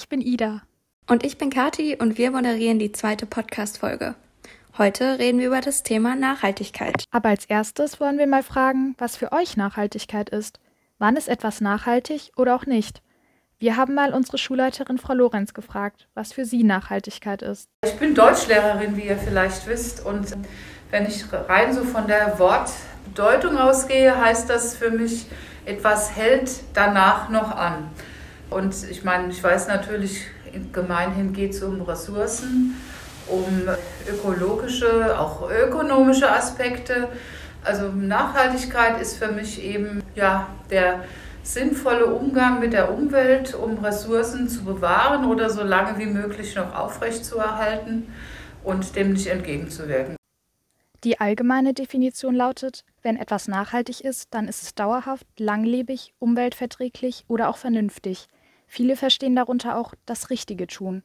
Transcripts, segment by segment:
Ich bin Ida. Und ich bin Kati und wir moderieren die zweite Podcast-Folge. Heute reden wir über das Thema Nachhaltigkeit. Aber als erstes wollen wir mal fragen, was für euch Nachhaltigkeit ist. Wann ist etwas nachhaltig oder auch nicht? Wir haben mal unsere Schulleiterin Frau Lorenz gefragt, was für sie Nachhaltigkeit ist. Ich bin Deutschlehrerin, wie ihr vielleicht wisst. Und wenn ich rein so von der Wortbedeutung ausgehe, heißt das für mich, etwas hält danach noch an. Und ich meine, ich weiß natürlich, gemeinhin geht es um Ressourcen, um ökologische, auch ökonomische Aspekte. Also Nachhaltigkeit ist für mich eben ja der sinnvolle Umgang mit der Umwelt, um Ressourcen zu bewahren oder so lange wie möglich noch aufrechtzuerhalten und dem nicht entgegenzuwirken. Die allgemeine Definition lautet, wenn etwas nachhaltig ist, dann ist es dauerhaft, langlebig, umweltverträglich oder auch vernünftig. Viele verstehen darunter auch das Richtige tun.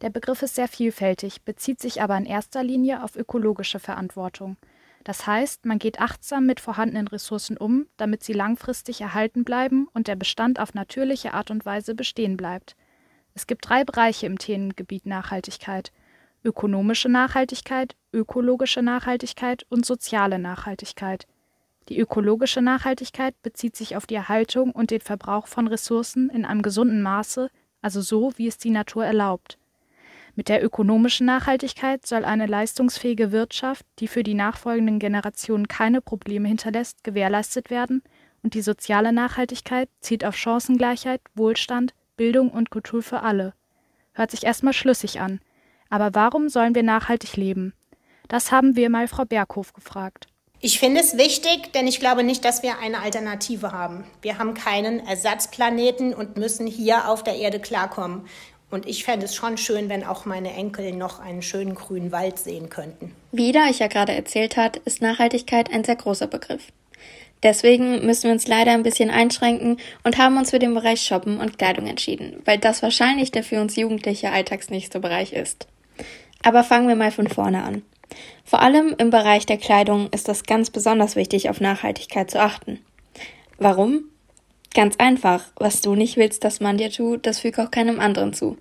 Der Begriff ist sehr vielfältig, bezieht sich aber in erster Linie auf ökologische Verantwortung. Das heißt, man geht achtsam mit vorhandenen Ressourcen um, damit sie langfristig erhalten bleiben und der Bestand auf natürliche Art und Weise bestehen bleibt. Es gibt drei Bereiche im Themengebiet Nachhaltigkeit ökonomische Nachhaltigkeit, ökologische Nachhaltigkeit und soziale Nachhaltigkeit. Die ökologische Nachhaltigkeit bezieht sich auf die Erhaltung und den Verbrauch von Ressourcen in einem gesunden Maße, also so, wie es die Natur erlaubt. Mit der ökonomischen Nachhaltigkeit soll eine leistungsfähige Wirtschaft, die für die nachfolgenden Generationen keine Probleme hinterlässt, gewährleistet werden und die soziale Nachhaltigkeit zielt auf Chancengleichheit, Wohlstand, Bildung und Kultur für alle. Hört sich erstmal schlüssig an. Aber warum sollen wir nachhaltig leben? Das haben wir mal Frau Berghof gefragt. Ich finde es wichtig, denn ich glaube nicht, dass wir eine Alternative haben. Wir haben keinen Ersatzplaneten und müssen hier auf der Erde klarkommen. Und ich fände es schon schön, wenn auch meine Enkel noch einen schönen grünen Wald sehen könnten. Wie Ida euch ja gerade erzählt hat, ist Nachhaltigkeit ein sehr großer Begriff. Deswegen müssen wir uns leider ein bisschen einschränken und haben uns für den Bereich Shoppen und Kleidung entschieden, weil das wahrscheinlich der für uns Jugendliche alltagsnächste Bereich ist. Aber fangen wir mal von vorne an. Vor allem im Bereich der Kleidung ist es ganz besonders wichtig, auf Nachhaltigkeit zu achten. Warum? Ganz einfach, was du nicht willst, dass man dir tut, das füge auch keinem anderen zu.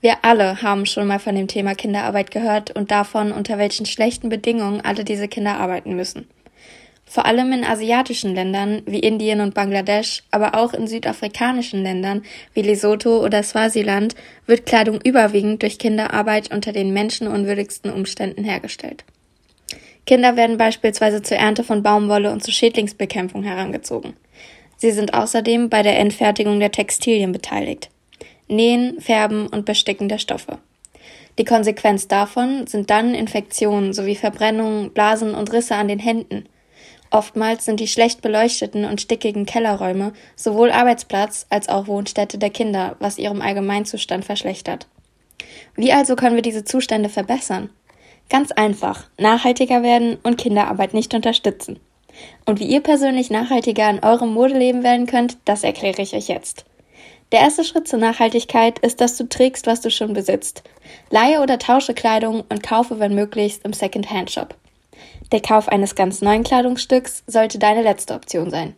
Wir alle haben schon mal von dem Thema Kinderarbeit gehört und davon, unter welchen schlechten Bedingungen alle diese Kinder arbeiten müssen. Vor allem in asiatischen Ländern wie Indien und Bangladesch, aber auch in südafrikanischen Ländern wie Lesotho oder Swasiland wird Kleidung überwiegend durch Kinderarbeit unter den menschenunwürdigsten Umständen hergestellt. Kinder werden beispielsweise zur Ernte von Baumwolle und zur Schädlingsbekämpfung herangezogen. Sie sind außerdem bei der Endfertigung der Textilien beteiligt. Nähen, Färben und Besticken der Stoffe. Die Konsequenz davon sind dann Infektionen sowie Verbrennungen, Blasen und Risse an den Händen. Oftmals sind die schlecht beleuchteten und stickigen Kellerräume sowohl Arbeitsplatz als auch Wohnstätte der Kinder, was ihrem Allgemeinzustand verschlechtert. Wie also können wir diese Zustände verbessern? Ganz einfach, nachhaltiger werden und Kinderarbeit nicht unterstützen. Und wie ihr persönlich nachhaltiger in eurem Modeleben werden könnt, das erkläre ich euch jetzt. Der erste Schritt zur Nachhaltigkeit ist, dass du trägst, was du schon besitzt. Leihe oder tausche Kleidung und kaufe, wenn möglichst, im Second-Hand-Shop. Der Kauf eines ganz neuen Kleidungsstücks sollte deine letzte Option sein.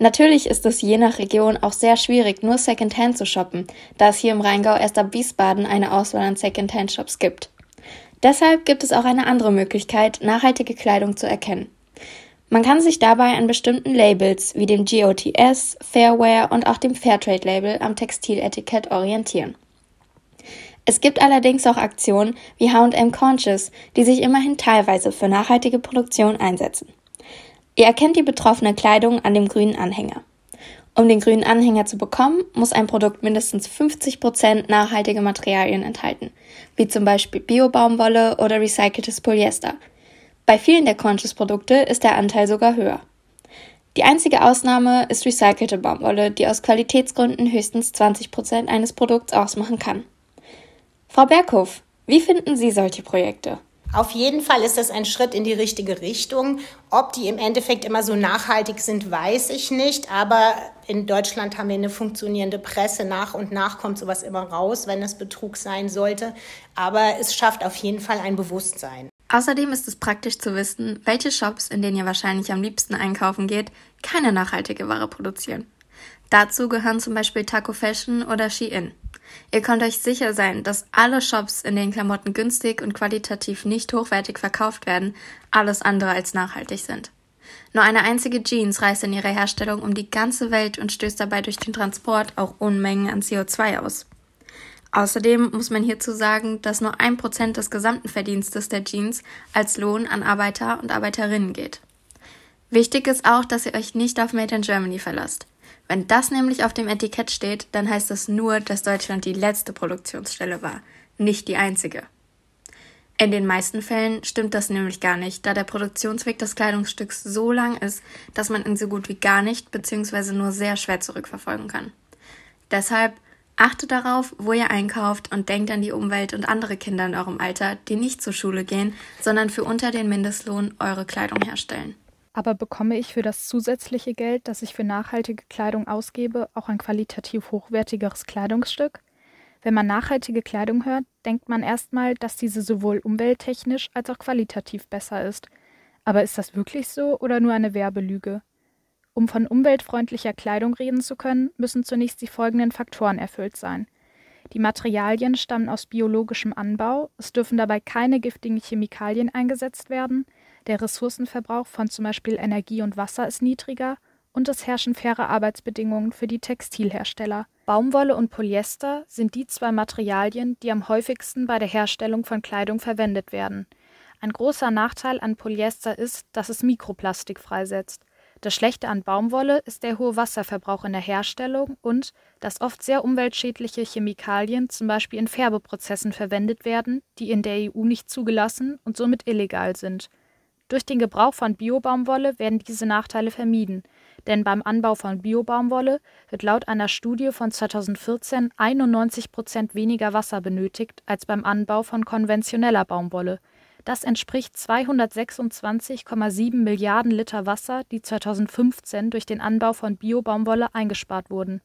Natürlich ist es je nach Region auch sehr schwierig, nur Second-Hand zu shoppen, da es hier im Rheingau erst ab Wiesbaden eine Auswahl an Second-Hand-Shops gibt. Deshalb gibt es auch eine andere Möglichkeit, nachhaltige Kleidung zu erkennen. Man kann sich dabei an bestimmten Labels wie dem GOTS, Fairwear und auch dem Fairtrade-Label am Textiletikett orientieren. Es gibt allerdings auch Aktionen wie H&M Conscious, die sich immerhin teilweise für nachhaltige Produktion einsetzen. Ihr erkennt die betroffene Kleidung an dem grünen Anhänger. Um den grünen Anhänger zu bekommen, muss ein Produkt mindestens 50% nachhaltige Materialien enthalten, wie zum Beispiel Bio-Baumwolle oder recyceltes Polyester – bei vielen der Conscious-Produkte ist der Anteil sogar höher. Die einzige Ausnahme ist recycelte Baumwolle, die aus Qualitätsgründen höchstens 20% eines Produkts ausmachen kann. Frau Berghoff, wie finden Sie solche Projekte? Auf jeden Fall ist das ein Schritt in die richtige Richtung. Ob die im Endeffekt immer so nachhaltig sind, weiß ich nicht. Aber in Deutschland haben wir eine funktionierende Presse. Nach und nach kommt sowas immer raus, wenn es Betrug sein sollte. Aber es schafft auf jeden Fall ein Bewusstsein. Außerdem ist es praktisch zu wissen, welche Shops, in denen ihr wahrscheinlich am liebsten einkaufen geht, keine nachhaltige Ware produzieren. Dazu gehören zum Beispiel Taco Fashion oder Shein. Ihr könnt euch sicher sein, dass alle Shops, in denen Klamotten günstig und qualitativ nicht hochwertig verkauft werden, alles andere als nachhaltig sind. Nur eine einzige Jeans reist in ihrer Herstellung um die ganze Welt und stößt dabei durch den Transport auch Unmengen an CO2 aus. Außerdem muss man hierzu sagen, dass nur ein Prozent des gesamten Verdienstes der Jeans als Lohn an Arbeiter und Arbeiterinnen geht. Wichtig ist auch, dass ihr euch nicht auf Made in Germany verlasst. Wenn das nämlich auf dem Etikett steht, dann heißt das nur, dass Deutschland die letzte Produktionsstelle war, nicht die einzige. In den meisten Fällen stimmt das nämlich gar nicht, da der Produktionsweg des Kleidungsstücks so lang ist, dass man ihn so gut wie gar nicht bzw. nur sehr schwer zurückverfolgen kann. Deshalb achtet darauf, wo ihr einkauft und denkt an die Umwelt und andere Kinder in eurem Alter, die nicht zur Schule gehen, sondern für unter den Mindestlohn eure Kleidung herstellen. Aber bekomme ich für das zusätzliche Geld, das ich für nachhaltige Kleidung ausgebe, auch ein qualitativ hochwertigeres Kleidungsstück? Wenn man nachhaltige Kleidung hört, denkt man erstmal, dass diese sowohl umwelttechnisch als auch qualitativ besser ist. Aber ist das wirklich so oder nur eine Werbelüge? Um von umweltfreundlicher Kleidung reden zu können, müssen zunächst die folgenden Faktoren erfüllt sein. Die Materialien stammen aus biologischem Anbau, es dürfen dabei keine giftigen Chemikalien eingesetzt werden, der Ressourcenverbrauch von zum Beispiel Energie und Wasser ist niedriger und es herrschen faire Arbeitsbedingungen für die Textilhersteller. Baumwolle und Polyester sind die zwei Materialien, die am häufigsten bei der Herstellung von Kleidung verwendet werden. Ein großer Nachteil an Polyester ist, dass es Mikroplastik freisetzt. Das Schlechte an Baumwolle ist der hohe Wasserverbrauch in der Herstellung und dass oft sehr umweltschädliche Chemikalien zum Beispiel in Färbeprozessen verwendet werden, die in der EU nicht zugelassen und somit illegal sind. Durch den Gebrauch von Biobaumwolle werden diese Nachteile vermieden denn beim Anbau von Biobaumwolle wird laut einer Studie von 2014 91 Prozent weniger Wasser benötigt als beim Anbau von konventioneller Baumwolle. Das entspricht 226,7 Milliarden Liter Wasser, die 2015 durch den Anbau von Biobaumwolle eingespart wurden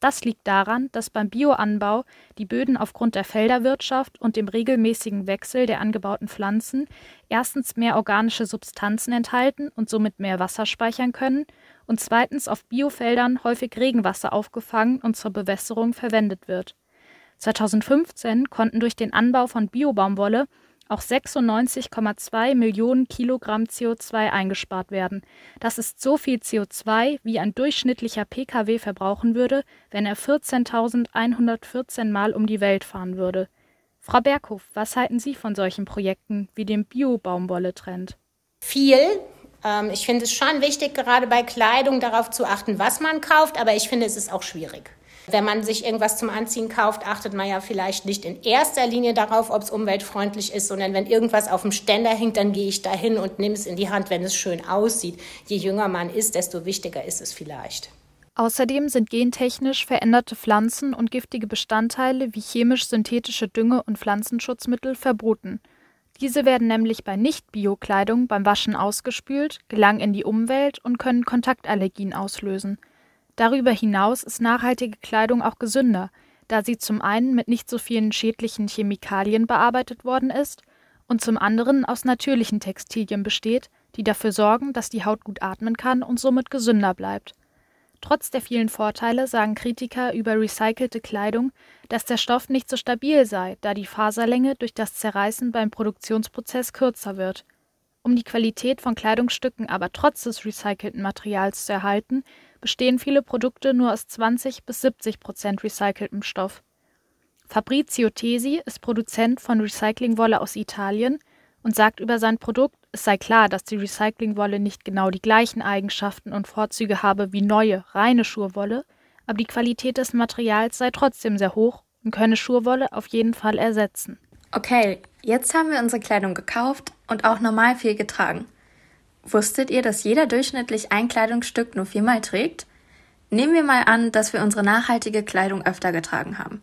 das liegt daran, dass beim Bioanbau die Böden aufgrund der Felderwirtschaft und dem regelmäßigen Wechsel der angebauten Pflanzen erstens mehr organische Substanzen enthalten und somit mehr Wasser speichern können und zweitens auf Biofeldern häufig Regenwasser aufgefangen und zur Bewässerung verwendet wird. 2015 konnten durch den Anbau von Biobaumwolle auch 96,2 Millionen Kilogramm CO2 eingespart werden. Das ist so viel CO2, wie ein durchschnittlicher Pkw verbrauchen würde, wenn er 14.114 Mal um die Welt fahren würde. Frau Berghoff, was halten Sie von solchen Projekten wie dem Bio-Baumwolle-Trend? Viel. Ähm, ich finde es schon wichtig, gerade bei Kleidung darauf zu achten, was man kauft, aber ich finde, es ist auch schwierig. Wenn man sich irgendwas zum Anziehen kauft, achtet man ja vielleicht nicht in erster Linie darauf, ob es umweltfreundlich ist, sondern wenn irgendwas auf dem Ständer hängt, dann gehe ich dahin und nehme es in die Hand, wenn es schön aussieht. Je jünger man ist, desto wichtiger ist es vielleicht. Außerdem sind gentechnisch veränderte Pflanzen und giftige Bestandteile wie chemisch-synthetische Dünge und Pflanzenschutzmittel verboten. Diese werden nämlich bei Nicht-Bio-Kleidung beim Waschen ausgespült, gelangen in die Umwelt und können Kontaktallergien auslösen. Darüber hinaus ist nachhaltige Kleidung auch gesünder, da sie zum einen mit nicht so vielen schädlichen Chemikalien bearbeitet worden ist und zum anderen aus natürlichen Textilien besteht, die dafür sorgen, dass die Haut gut atmen kann und somit gesünder bleibt. Trotz der vielen Vorteile sagen Kritiker über recycelte Kleidung, dass der Stoff nicht so stabil sei, da die Faserlänge durch das Zerreißen beim Produktionsprozess kürzer wird. Um die Qualität von Kleidungsstücken aber trotz des recycelten Materials zu erhalten, bestehen viele Produkte nur aus 20 bis 70 Prozent recyceltem Stoff. Fabrizio Tesi ist Produzent von Recyclingwolle aus Italien und sagt über sein Produkt, es sei klar, dass die Recyclingwolle nicht genau die gleichen Eigenschaften und Vorzüge habe wie neue, reine Schurwolle, aber die Qualität des Materials sei trotzdem sehr hoch und könne Schurwolle auf jeden Fall ersetzen. Okay, jetzt haben wir unsere Kleidung gekauft und auch normal viel getragen. Wusstet ihr, dass jeder durchschnittlich ein Kleidungsstück nur viermal trägt? Nehmen wir mal an, dass wir unsere nachhaltige Kleidung öfter getragen haben.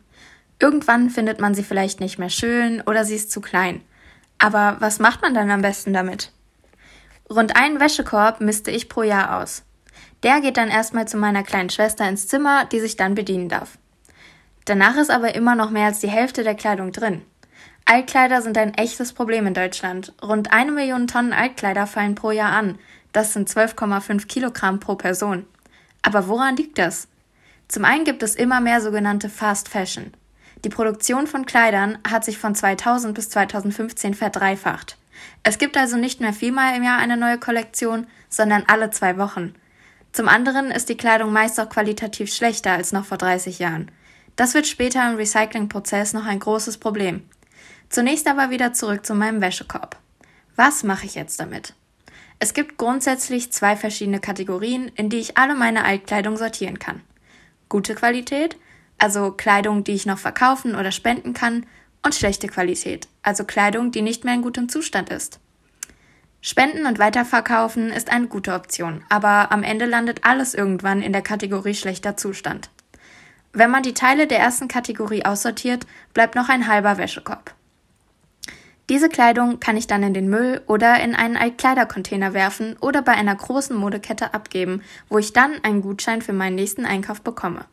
Irgendwann findet man sie vielleicht nicht mehr schön oder sie ist zu klein. Aber was macht man dann am besten damit? Rund einen Wäschekorb misste ich pro Jahr aus. Der geht dann erstmal zu meiner kleinen Schwester ins Zimmer, die sich dann bedienen darf. Danach ist aber immer noch mehr als die Hälfte der Kleidung drin. Altkleider sind ein echtes Problem in Deutschland. Rund eine Million Tonnen Altkleider fallen pro Jahr an. Das sind 12,5 Kilogramm pro Person. Aber woran liegt das? Zum einen gibt es immer mehr sogenannte Fast Fashion. Die Produktion von Kleidern hat sich von 2000 bis 2015 verdreifacht. Es gibt also nicht mehr viermal im Jahr eine neue Kollektion, sondern alle zwei Wochen. Zum anderen ist die Kleidung meist auch qualitativ schlechter als noch vor 30 Jahren. Das wird später im Recyclingprozess noch ein großes Problem. Zunächst aber wieder zurück zu meinem Wäschekorb. Was mache ich jetzt damit? Es gibt grundsätzlich zwei verschiedene Kategorien, in die ich alle meine Altkleidung sortieren kann. Gute Qualität, also Kleidung, die ich noch verkaufen oder spenden kann, und schlechte Qualität, also Kleidung, die nicht mehr in gutem Zustand ist. Spenden und Weiterverkaufen ist eine gute Option, aber am Ende landet alles irgendwann in der Kategorie schlechter Zustand. Wenn man die Teile der ersten Kategorie aussortiert, bleibt noch ein halber Wäschekorb. Diese Kleidung kann ich dann in den Müll oder in einen Altkleidercontainer werfen oder bei einer großen Modekette abgeben, wo ich dann einen Gutschein für meinen nächsten Einkauf bekomme.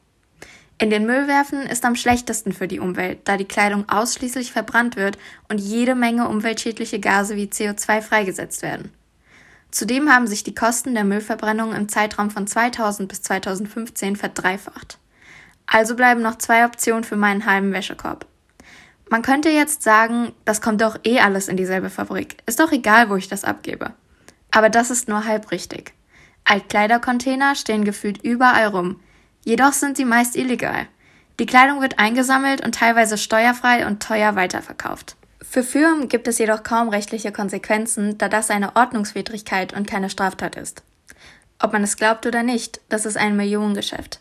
In den Müll werfen ist am schlechtesten für die Umwelt, da die Kleidung ausschließlich verbrannt wird und jede Menge umweltschädliche Gase wie CO2 freigesetzt werden. Zudem haben sich die Kosten der Müllverbrennung im Zeitraum von 2000 bis 2015 verdreifacht. Also bleiben noch zwei Optionen für meinen halben Wäschekorb. Man könnte jetzt sagen, das kommt doch eh alles in dieselbe Fabrik. Ist doch egal, wo ich das abgebe. Aber das ist nur halb richtig. Altkleidercontainer stehen gefühlt überall rum. Jedoch sind sie meist illegal. Die Kleidung wird eingesammelt und teilweise steuerfrei und teuer weiterverkauft. Für Firmen gibt es jedoch kaum rechtliche Konsequenzen, da das eine Ordnungswidrigkeit und keine Straftat ist. Ob man es glaubt oder nicht, das ist ein Millionengeschäft.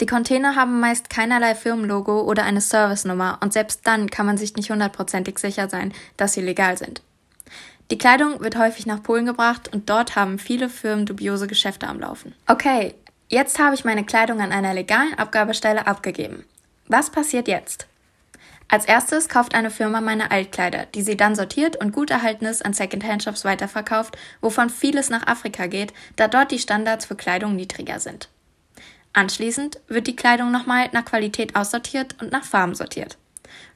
Die Container haben meist keinerlei Firmenlogo oder eine Servicenummer und selbst dann kann man sich nicht hundertprozentig sicher sein, dass sie legal sind. Die Kleidung wird häufig nach Polen gebracht und dort haben viele Firmen dubiose Geschäfte am Laufen. Okay, jetzt habe ich meine Kleidung an einer legalen Abgabestelle abgegeben. Was passiert jetzt? Als erstes kauft eine Firma meine Altkleider, die sie dann sortiert und gut erhaltenes an Secondhand-Shops weiterverkauft, wovon vieles nach Afrika geht, da dort die Standards für Kleidung niedriger sind. Anschließend wird die Kleidung nochmal nach Qualität aussortiert und nach Farben sortiert.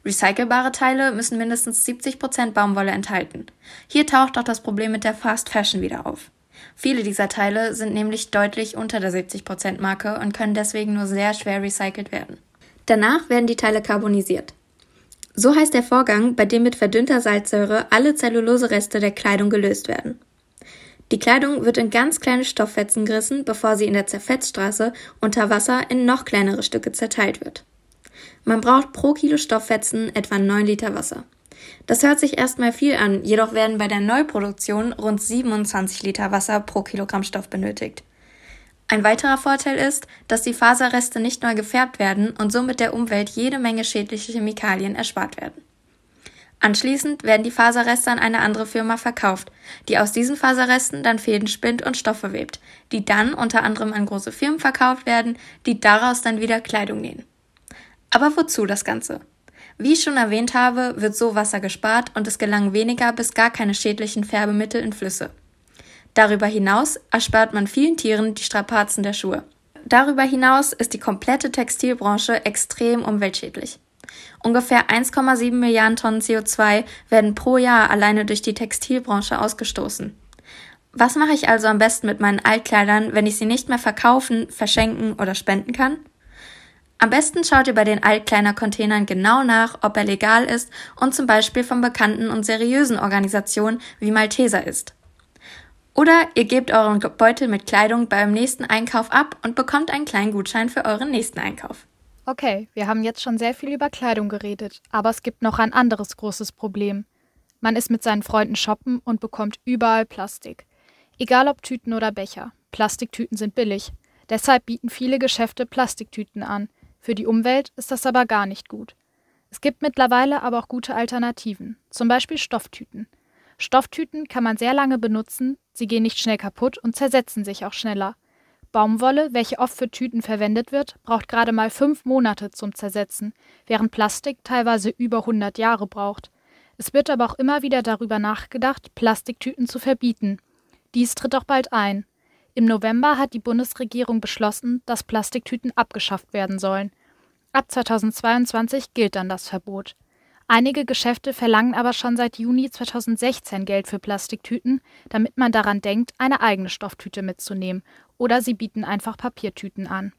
Recycelbare Teile müssen mindestens 70% Baumwolle enthalten. Hier taucht auch das Problem mit der Fast Fashion wieder auf. Viele dieser Teile sind nämlich deutlich unter der 70% Marke und können deswegen nur sehr schwer recycelt werden. Danach werden die Teile carbonisiert. So heißt der Vorgang, bei dem mit verdünnter Salzsäure alle Zellulosereste der Kleidung gelöst werden. Die Kleidung wird in ganz kleine Stofffetzen gerissen, bevor sie in der Zerfetzstraße unter Wasser in noch kleinere Stücke zerteilt wird. Man braucht pro Kilo Stofffetzen etwa 9 Liter Wasser. Das hört sich erstmal viel an, jedoch werden bei der Neuproduktion rund 27 Liter Wasser pro Kilogramm Stoff benötigt. Ein weiterer Vorteil ist, dass die Faserreste nicht neu gefärbt werden und somit der Umwelt jede Menge schädliche Chemikalien erspart werden. Anschließend werden die Faserreste an eine andere Firma verkauft, die aus diesen Faserresten dann Fäden spinnt und Stoffe webt, die dann unter anderem an große Firmen verkauft werden, die daraus dann wieder Kleidung nähen. Aber wozu das Ganze? Wie ich schon erwähnt habe, wird so Wasser gespart und es gelangen weniger bis gar keine schädlichen Färbemittel in Flüsse. Darüber hinaus erspart man vielen Tieren die Strapazen der Schuhe. Darüber hinaus ist die komplette Textilbranche extrem umweltschädlich. Ungefähr 1,7 Milliarden Tonnen CO2 werden pro Jahr alleine durch die Textilbranche ausgestoßen. Was mache ich also am besten mit meinen Altkleidern, wenn ich sie nicht mehr verkaufen, verschenken oder spenden kann? Am besten schaut ihr bei den Altkleidercontainern genau nach, ob er legal ist und zum Beispiel von bekannten und seriösen Organisationen wie Malteser ist. Oder ihr gebt euren Beutel mit Kleidung beim nächsten Einkauf ab und bekommt einen kleinen Gutschein für euren nächsten Einkauf. Okay, wir haben jetzt schon sehr viel über Kleidung geredet, aber es gibt noch ein anderes großes Problem. Man ist mit seinen Freunden shoppen und bekommt überall Plastik. Egal ob Tüten oder Becher. Plastiktüten sind billig. Deshalb bieten viele Geschäfte Plastiktüten an. Für die Umwelt ist das aber gar nicht gut. Es gibt mittlerweile aber auch gute Alternativen, zum Beispiel Stofftüten. Stofftüten kann man sehr lange benutzen, sie gehen nicht schnell kaputt und zersetzen sich auch schneller. Baumwolle, welche oft für Tüten verwendet wird, braucht gerade mal fünf Monate zum Zersetzen, während Plastik teilweise über 100 Jahre braucht. Es wird aber auch immer wieder darüber nachgedacht, Plastiktüten zu verbieten. Dies tritt auch bald ein. Im November hat die Bundesregierung beschlossen, dass Plastiktüten abgeschafft werden sollen. Ab 2022 gilt dann das Verbot. Einige Geschäfte verlangen aber schon seit Juni 2016 Geld für Plastiktüten, damit man daran denkt, eine eigene Stofftüte mitzunehmen oder sie bieten einfach Papiertüten an.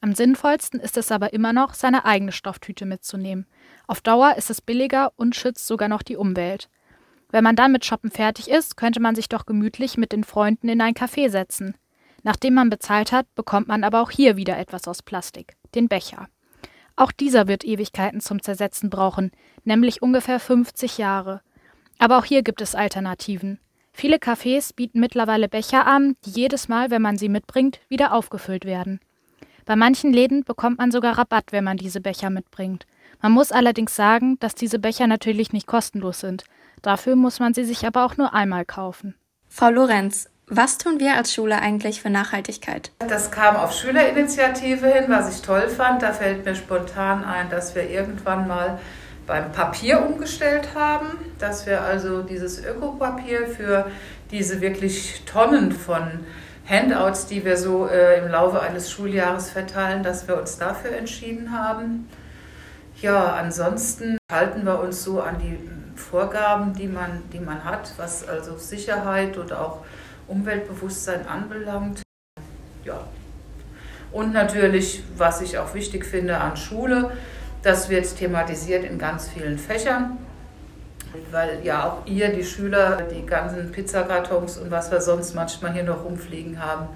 Am sinnvollsten ist es aber immer noch, seine eigene Stofftüte mitzunehmen. Auf Dauer ist es billiger und schützt sogar noch die Umwelt. Wenn man dann mit Shoppen fertig ist, könnte man sich doch gemütlich mit den Freunden in ein Café setzen. Nachdem man bezahlt hat, bekommt man aber auch hier wieder etwas aus Plastik, den Becher. Auch dieser wird Ewigkeiten zum Zersetzen brauchen, nämlich ungefähr 50 Jahre. Aber auch hier gibt es Alternativen. Viele Cafés bieten mittlerweile Becher an, die jedes Mal, wenn man sie mitbringt, wieder aufgefüllt werden. Bei manchen Läden bekommt man sogar Rabatt, wenn man diese Becher mitbringt. Man muss allerdings sagen, dass diese Becher natürlich nicht kostenlos sind. Dafür muss man sie sich aber auch nur einmal kaufen. Frau Lorenz, was tun wir als Schule eigentlich für Nachhaltigkeit? Das kam auf Schülerinitiative hin, was ich toll fand. Da fällt mir spontan ein, dass wir irgendwann mal beim Papier umgestellt haben, dass wir also dieses Ökopapier für diese wirklich Tonnen von Handouts, die wir so äh, im Laufe eines Schuljahres verteilen, dass wir uns dafür entschieden haben. Ja, ansonsten halten wir uns so an die Vorgaben, die man, die man hat, was also Sicherheit und auch Umweltbewusstsein anbelangt. Ja. Und natürlich, was ich auch wichtig finde an Schule, das wird thematisiert in ganz vielen Fächern, weil ja auch ihr, die Schüler, die ganzen Pizzakartons und was wir sonst manchmal hier noch rumfliegen haben,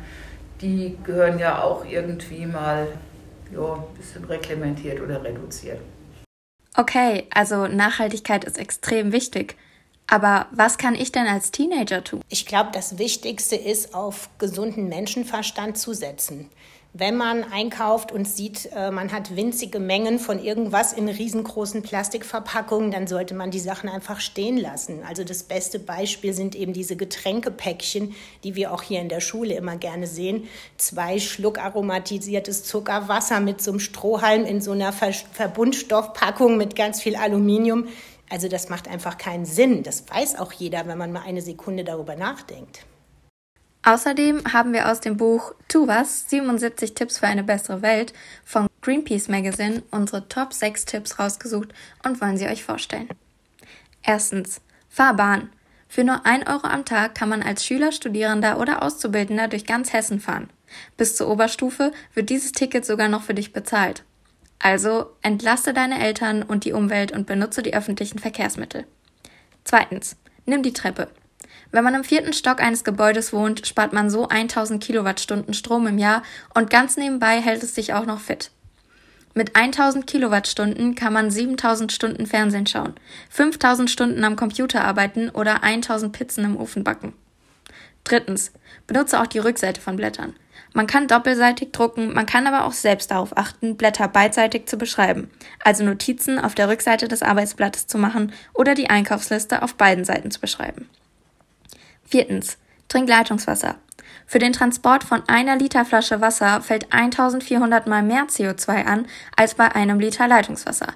die gehören ja auch irgendwie mal ja, ein bisschen reglementiert oder reduziert. Okay, also Nachhaltigkeit ist extrem wichtig. Aber was kann ich denn als Teenager tun? Ich glaube, das Wichtigste ist, auf gesunden Menschenverstand zu setzen. Wenn man einkauft und sieht, äh, man hat winzige Mengen von irgendwas in riesengroßen Plastikverpackungen, dann sollte man die Sachen einfach stehen lassen. Also das beste Beispiel sind eben diese Getränkepäckchen, die wir auch hier in der Schule immer gerne sehen. Zwei Schluck aromatisiertes Zuckerwasser mit so einem Strohhalm in so einer Verbundstoffpackung mit ganz viel Aluminium. Also das macht einfach keinen Sinn. Das weiß auch jeder, wenn man mal eine Sekunde darüber nachdenkt. Außerdem haben wir aus dem Buch Tu was, 77 Tipps für eine bessere Welt vom Greenpeace Magazine unsere Top 6 Tipps rausgesucht und wollen sie euch vorstellen. Erstens, Fahrbahn. Für nur 1 Euro am Tag kann man als Schüler, Studierender oder Auszubildender durch ganz Hessen fahren. Bis zur Oberstufe wird dieses Ticket sogar noch für dich bezahlt. Also entlaste deine Eltern und die Umwelt und benutze die öffentlichen Verkehrsmittel. Zweitens, nimm die Treppe. Wenn man im vierten Stock eines Gebäudes wohnt, spart man so 1000 Kilowattstunden Strom im Jahr und ganz nebenbei hält es sich auch noch fit. Mit 1000 Kilowattstunden kann man 7000 Stunden Fernsehen schauen, 5000 Stunden am Computer arbeiten oder 1000 Pizzen im Ofen backen. Drittens, benutze auch die Rückseite von Blättern. Man kann doppelseitig drucken, man kann aber auch selbst darauf achten, Blätter beidseitig zu beschreiben, also Notizen auf der Rückseite des Arbeitsblattes zu machen oder die Einkaufsliste auf beiden Seiten zu beschreiben. Viertens. Trink Leitungswasser. Für den Transport von einer Liter Flasche Wasser fällt 1400 mal mehr CO2 an als bei einem Liter Leitungswasser.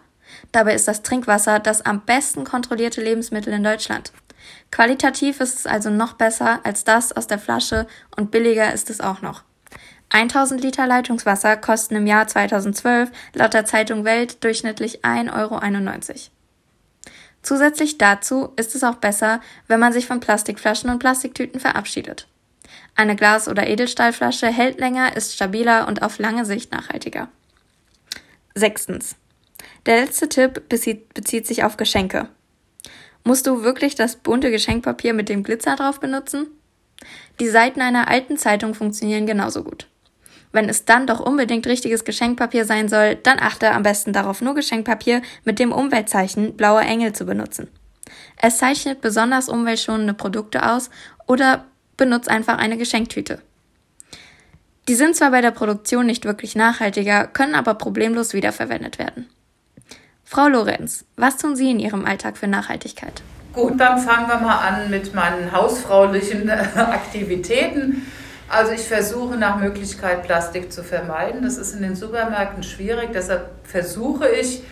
Dabei ist das Trinkwasser das am besten kontrollierte Lebensmittel in Deutschland. Qualitativ ist es also noch besser als das aus der Flasche und billiger ist es auch noch. 1000 Liter Leitungswasser kosten im Jahr 2012 laut der Zeitung Welt durchschnittlich 1,91 Euro. Zusätzlich dazu ist es auch besser, wenn man sich von Plastikflaschen und Plastiktüten verabschiedet. Eine Glas- oder Edelstahlflasche hält länger, ist stabiler und auf lange Sicht nachhaltiger. Sechstens. Der letzte Tipp bezieht, bezieht sich auf Geschenke. Musst du wirklich das bunte Geschenkpapier mit dem Glitzer drauf benutzen? Die Seiten einer alten Zeitung funktionieren genauso gut. Wenn es dann doch unbedingt richtiges Geschenkpapier sein soll, dann achte am besten darauf, nur Geschenkpapier mit dem Umweltzeichen blauer Engel zu benutzen. Es zeichnet besonders umweltschonende Produkte aus oder benutzt einfach eine Geschenktüte. Die sind zwar bei der Produktion nicht wirklich nachhaltiger, können aber problemlos wiederverwendet werden. Frau Lorenz, was tun Sie in Ihrem Alltag für Nachhaltigkeit? Gut, dann fangen wir mal an mit meinen hausfraulichen Aktivitäten. Also ich versuche nach Möglichkeit Plastik zu vermeiden. Das ist in den Supermärkten schwierig. Deshalb versuche ich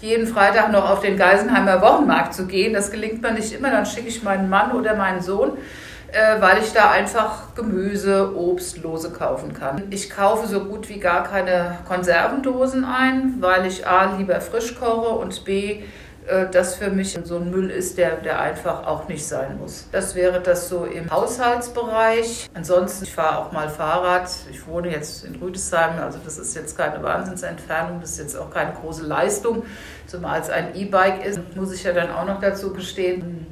jeden Freitag noch auf den Geisenheimer Wochenmarkt zu gehen. Das gelingt mir nicht immer. Dann schicke ich meinen Mann oder meinen Sohn, äh, weil ich da einfach Gemüse, Obst lose kaufen kann. Ich kaufe so gut wie gar keine Konservendosen ein, weil ich a lieber frisch koche und b das für mich so ein Müll ist, der, der einfach auch nicht sein muss. Das wäre das so im Haushaltsbereich. Ansonsten, ich fahre auch mal Fahrrad. Ich wohne jetzt in Rüdesheim, also das ist jetzt keine Wahnsinnsentfernung, das ist jetzt auch keine große Leistung. Zumal es ein E-Bike ist, muss ich ja dann auch noch dazu gestehen.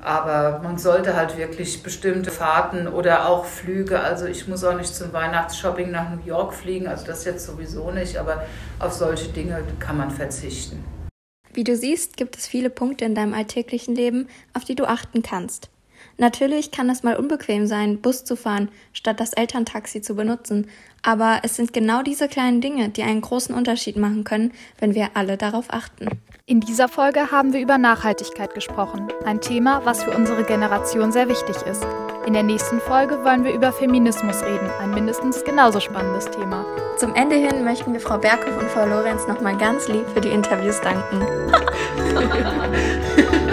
Aber man sollte halt wirklich bestimmte Fahrten oder auch Flüge, also ich muss auch nicht zum Weihnachtsshopping nach New York fliegen, also das jetzt sowieso nicht, aber auf solche Dinge kann man verzichten. Wie du siehst, gibt es viele Punkte in deinem alltäglichen Leben, auf die du achten kannst. Natürlich kann es mal unbequem sein, Bus zu fahren, statt das Elterntaxi zu benutzen, aber es sind genau diese kleinen Dinge, die einen großen Unterschied machen können, wenn wir alle darauf achten. In dieser Folge haben wir über Nachhaltigkeit gesprochen, ein Thema, was für unsere Generation sehr wichtig ist. In der nächsten Folge wollen wir über Feminismus reden, ein mindestens genauso spannendes Thema. Zum Ende hin möchten wir Frau Berghoff und Frau Lorenz nochmal ganz lieb für die Interviews danken.